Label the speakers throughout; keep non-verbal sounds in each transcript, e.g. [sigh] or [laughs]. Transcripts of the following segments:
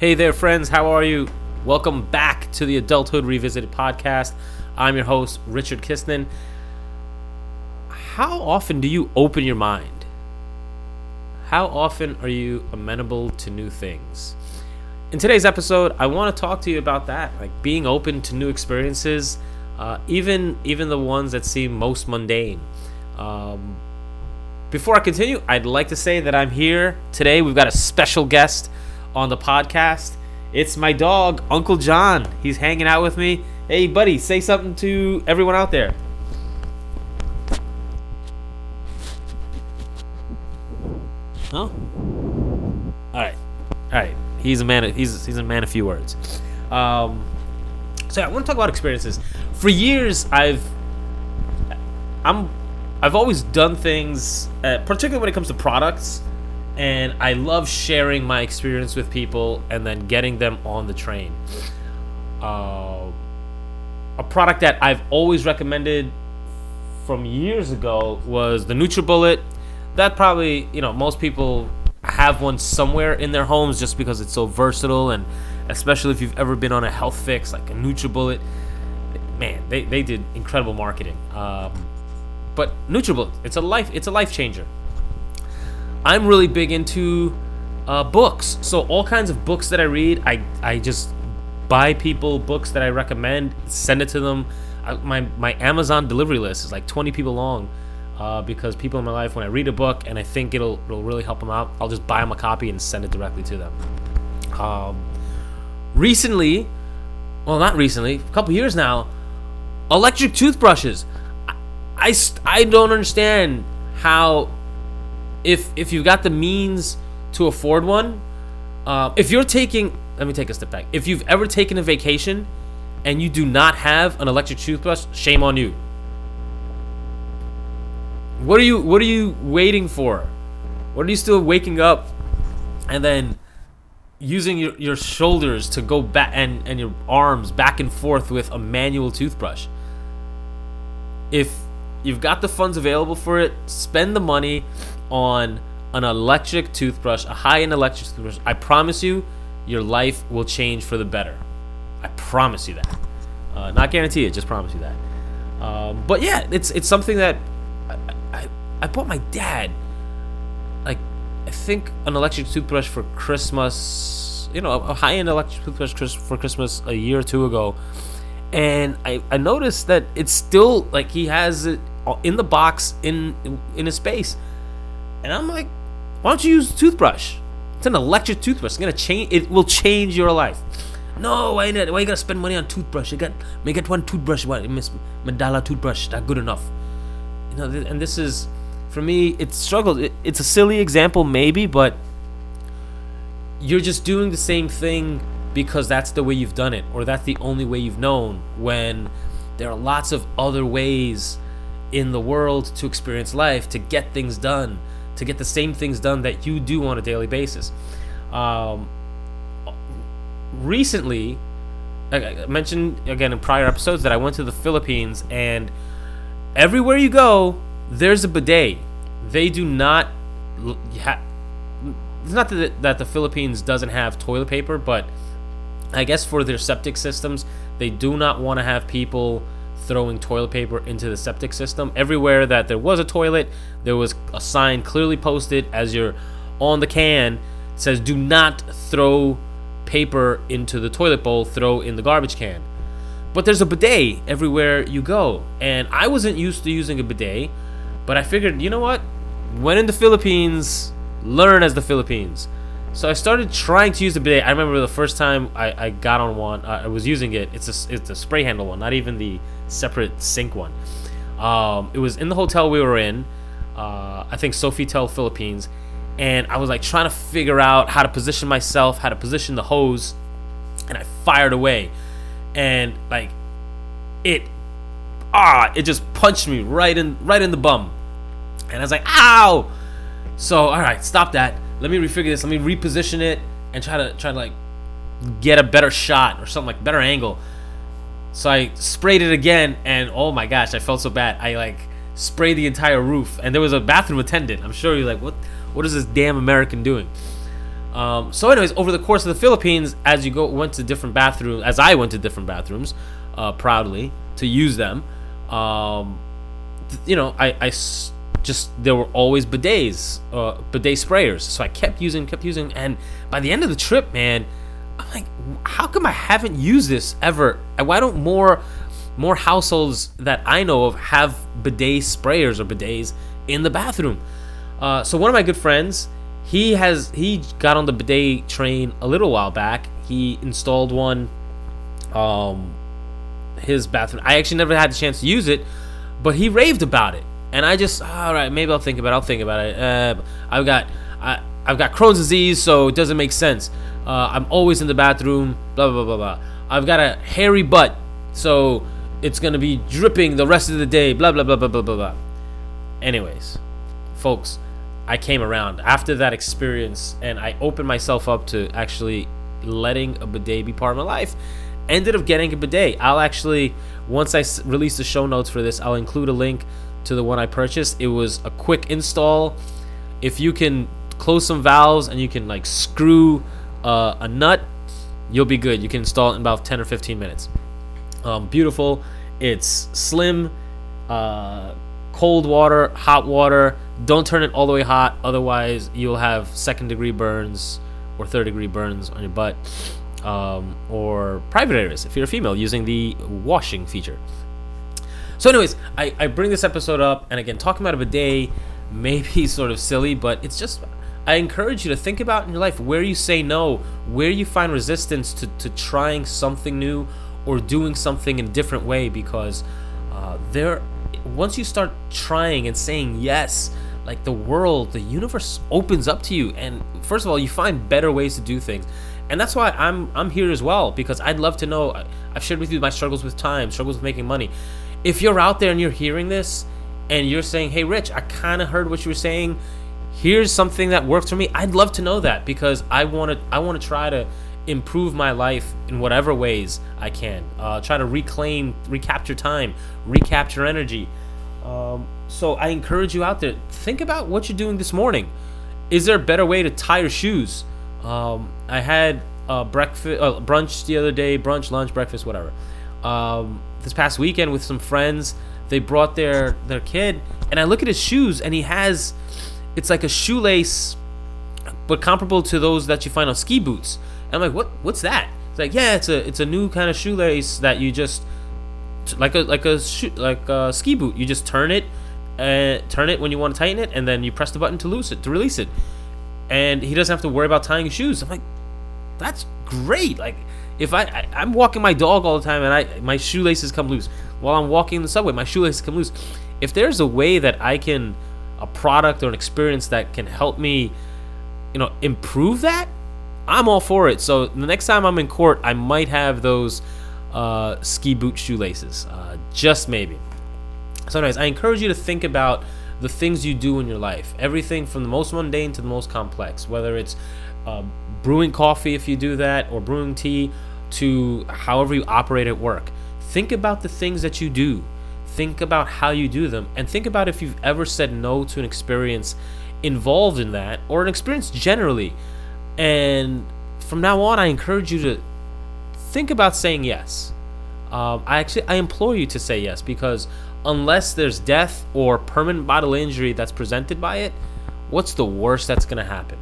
Speaker 1: Hey there, friends. How are you? Welcome back to the Adulthood Revisited podcast. I'm your host, Richard Kistner. How often do you open your mind? How often are you amenable to new things? In today's episode, I want to talk to you about that, like being open to new experiences, uh, even even the ones that seem most mundane. Um, before I continue, I'd like to say that I'm here today. We've got a special guest on the podcast. It's my dog, Uncle John. He's hanging out with me. Hey, buddy, say something to everyone out there. No. All right, all right. He's a man. Of, he's he's a man of few words. Um, so I want to talk about experiences. For years, I've I'm I've always done things, uh, particularly when it comes to products and I love sharing my experience with people and then getting them on the train. Uh, a product that I've always recommended from years ago was the NutriBullet. That probably, you know, most people have one somewhere in their homes just because it's so versatile and especially if you've ever been on a health fix like a NutriBullet. Man, they, they did incredible marketing. Um, but NutriBullet, it's a life it's a life changer. I'm really big into uh, books. So all kinds of books that I read, I I just buy people books that I recommend, send it to them. I, my my Amazon delivery list is like 20 people long. Uh, because people in my life, when I read a book and I think it'll it'll really help them out, I'll just buy them a copy and send it directly to them. Um, recently, well, not recently, a couple years now, electric toothbrushes. I, I, I don't understand how if if you've got the means to afford one, uh, if you're taking, let me take a step back. If you've ever taken a vacation and you do not have an electric toothbrush, shame on you. What are you What are you waiting for? What are you still waking up and then using your, your shoulders to go back and, and your arms back and forth with a manual toothbrush? If you've got the funds available for it, spend the money on an electric toothbrush, a high end electric toothbrush, I promise you, your life will change for the better. I promise you that. Uh, not guarantee it, just promise you that. Um, but yeah, it's it's something that I, I, I bought my dad, like, I think an electric toothbrush for Christmas, you know, a high end electric toothbrush for Christmas a year or two ago. And I, I noticed that it's still like he has it in the box in in his space and I'm like, why don't you use a toothbrush? It's an electric toothbrush. It's gonna change. It will change your life. No, why not? Why you gotta spend money on toothbrush? You got get one toothbrush. What Miss Medalla toothbrush? Not good enough. You know, and this is for me. It's struggled. It, it's a silly example, maybe, but you're just doing the same thing because that's the way you've done it, or that's the only way you've known. When there are lots of other ways in the world to experience life, to get things done to get the same things done that you do on a daily basis. Um, recently, I mentioned again in prior episodes that I went to the Philippines, and everywhere you go, there's a bidet. They do not. Ha- it's not that, that the Philippines doesn't have toilet paper, but I guess for their septic systems, they do not want to have people throwing toilet paper into the septic system. Everywhere that there was a toilet, there was a sign clearly posted as you're on the can says do not throw paper into the toilet bowl, throw in the garbage can. But there's a bidet everywhere you go. And I wasn't used to using a bidet, but I figured, you know what? When in the Philippines, learn as the Philippines. So I started trying to use the bidet. I remember the first time I, I got on one, uh, I was using it. It's a it's a spray handle one, not even the separate sink one. Um, it was in the hotel we were in. Uh, I think Sofitel Philippines, and I was like trying to figure out how to position myself, how to position the hose, and I fired away, and like it, ah, it just punched me right in right in the bum, and I was like, ow. So all right, stop that let me refigure this. Let me reposition it and try to try to like get a better shot or something like better angle. So I sprayed it again, and oh my gosh, I felt so bad. I like sprayed the entire roof, and there was a bathroom attendant. I'm sure you're like, what? What is this damn American doing? Um, so, anyways, over the course of the Philippines, as you go went to different bathrooms, as I went to different bathrooms, uh, proudly to use them, um, you know, I, I just there were always bidets, uh, bidet sprayers. So I kept using, kept using, and by the end of the trip, man, I'm like, how come I haven't used this ever? Why don't more more households that I know of have bidet sprayers or bidets in the bathroom? Uh, so one of my good friends, he has he got on the bidet train a little while back. He installed one. Um, his bathroom. I actually never had the chance to use it, but he raved about it, and I just all right, maybe I'll think about. it. I'll think about it. Uh, I've got I, I've got Crohn's disease, so it doesn't make sense. Uh, I'm always in the bathroom. Blah blah blah blah blah. I've got a hairy butt, so it's gonna be dripping the rest of the day. Blah blah blah blah blah blah blah. Anyways, folks, I came around after that experience, and I opened myself up to actually letting a bidet be part of my life. Ended up getting a bidet. I'll actually once I release the show notes for this, I'll include a link to the one I purchased. It was a quick install. If you can close some valves and you can like screw uh, a nut, you'll be good. You can install it in about 10 or 15 minutes. Um, beautiful. It's slim, uh, cold water, hot water. Don't turn it all the way hot, otherwise you'll have second degree burns or third degree burns on your butt um, or private areas if you're a female using the washing feature. So, anyways, I, I bring this episode up, and again, talking about a bidet may be [laughs] sort of silly, but it's just I encourage you to think about in your life where you say no, where you find resistance to, to trying something new or doing something in a different way, because uh, there, once you start trying and saying yes, like the world, the universe opens up to you, and first of all, you find better ways to do things and that's why I'm I'm here as well because I'd love to know. I've shared with you my struggles with time, struggles with making money. If you're out there and you're hearing this and you're saying, "Hey, Rich, I kind of heard what you were saying. Here's something that worked for me." I'd love to know that because I want to I want to try to improve my life in whatever ways I can. Uh, try to reclaim, recapture time, recapture energy. Um, so I encourage you out there. Think about what you're doing this morning. Is there a better way to tie your shoes? Um, I had uh, breakfast, uh, brunch the other day, brunch, lunch, breakfast, whatever. Um, this past weekend with some friends, they brought their their kid, and I look at his shoes, and he has, it's like a shoelace, but comparable to those that you find on ski boots. And I'm like, what? What's that? It's like, yeah, it's a it's a new kind of shoelace that you just like a like a like a ski boot. You just turn it, uh, turn it when you want to tighten it, and then you press the button to loose it to release it. And he doesn't have to worry about tying his shoes. I'm like, that's great. Like if I, I I'm walking my dog all the time and I my shoelaces come loose while I'm walking in the subway, my shoelaces come loose. If there's a way that I can a product or an experience that can help me, you know, improve that, I'm all for it. So the next time I'm in court, I might have those uh, ski boot shoelaces, uh, just maybe. So, anyways, I encourage you to think about the things you do in your life. Everything from the most mundane to the most complex, whether it's uh, brewing coffee, if you do that, or brewing tea, to however you operate at work. Think about the things that you do. Think about how you do them. And think about if you've ever said no to an experience involved in that, or an experience generally. And from now on, I encourage you to think about saying yes. Um, I actually I implore you to say yes because unless there's death or permanent bodily injury that's presented by it, what's the worst that's gonna happen?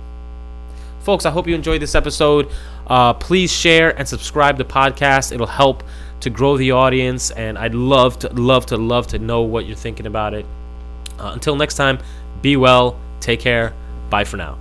Speaker 1: Folks, I hope you enjoyed this episode. Uh, please share and subscribe to the podcast. It'll help to grow the audience, and I'd love to love to love to know what you're thinking about it. Uh, until next time, be well, take care, bye for now.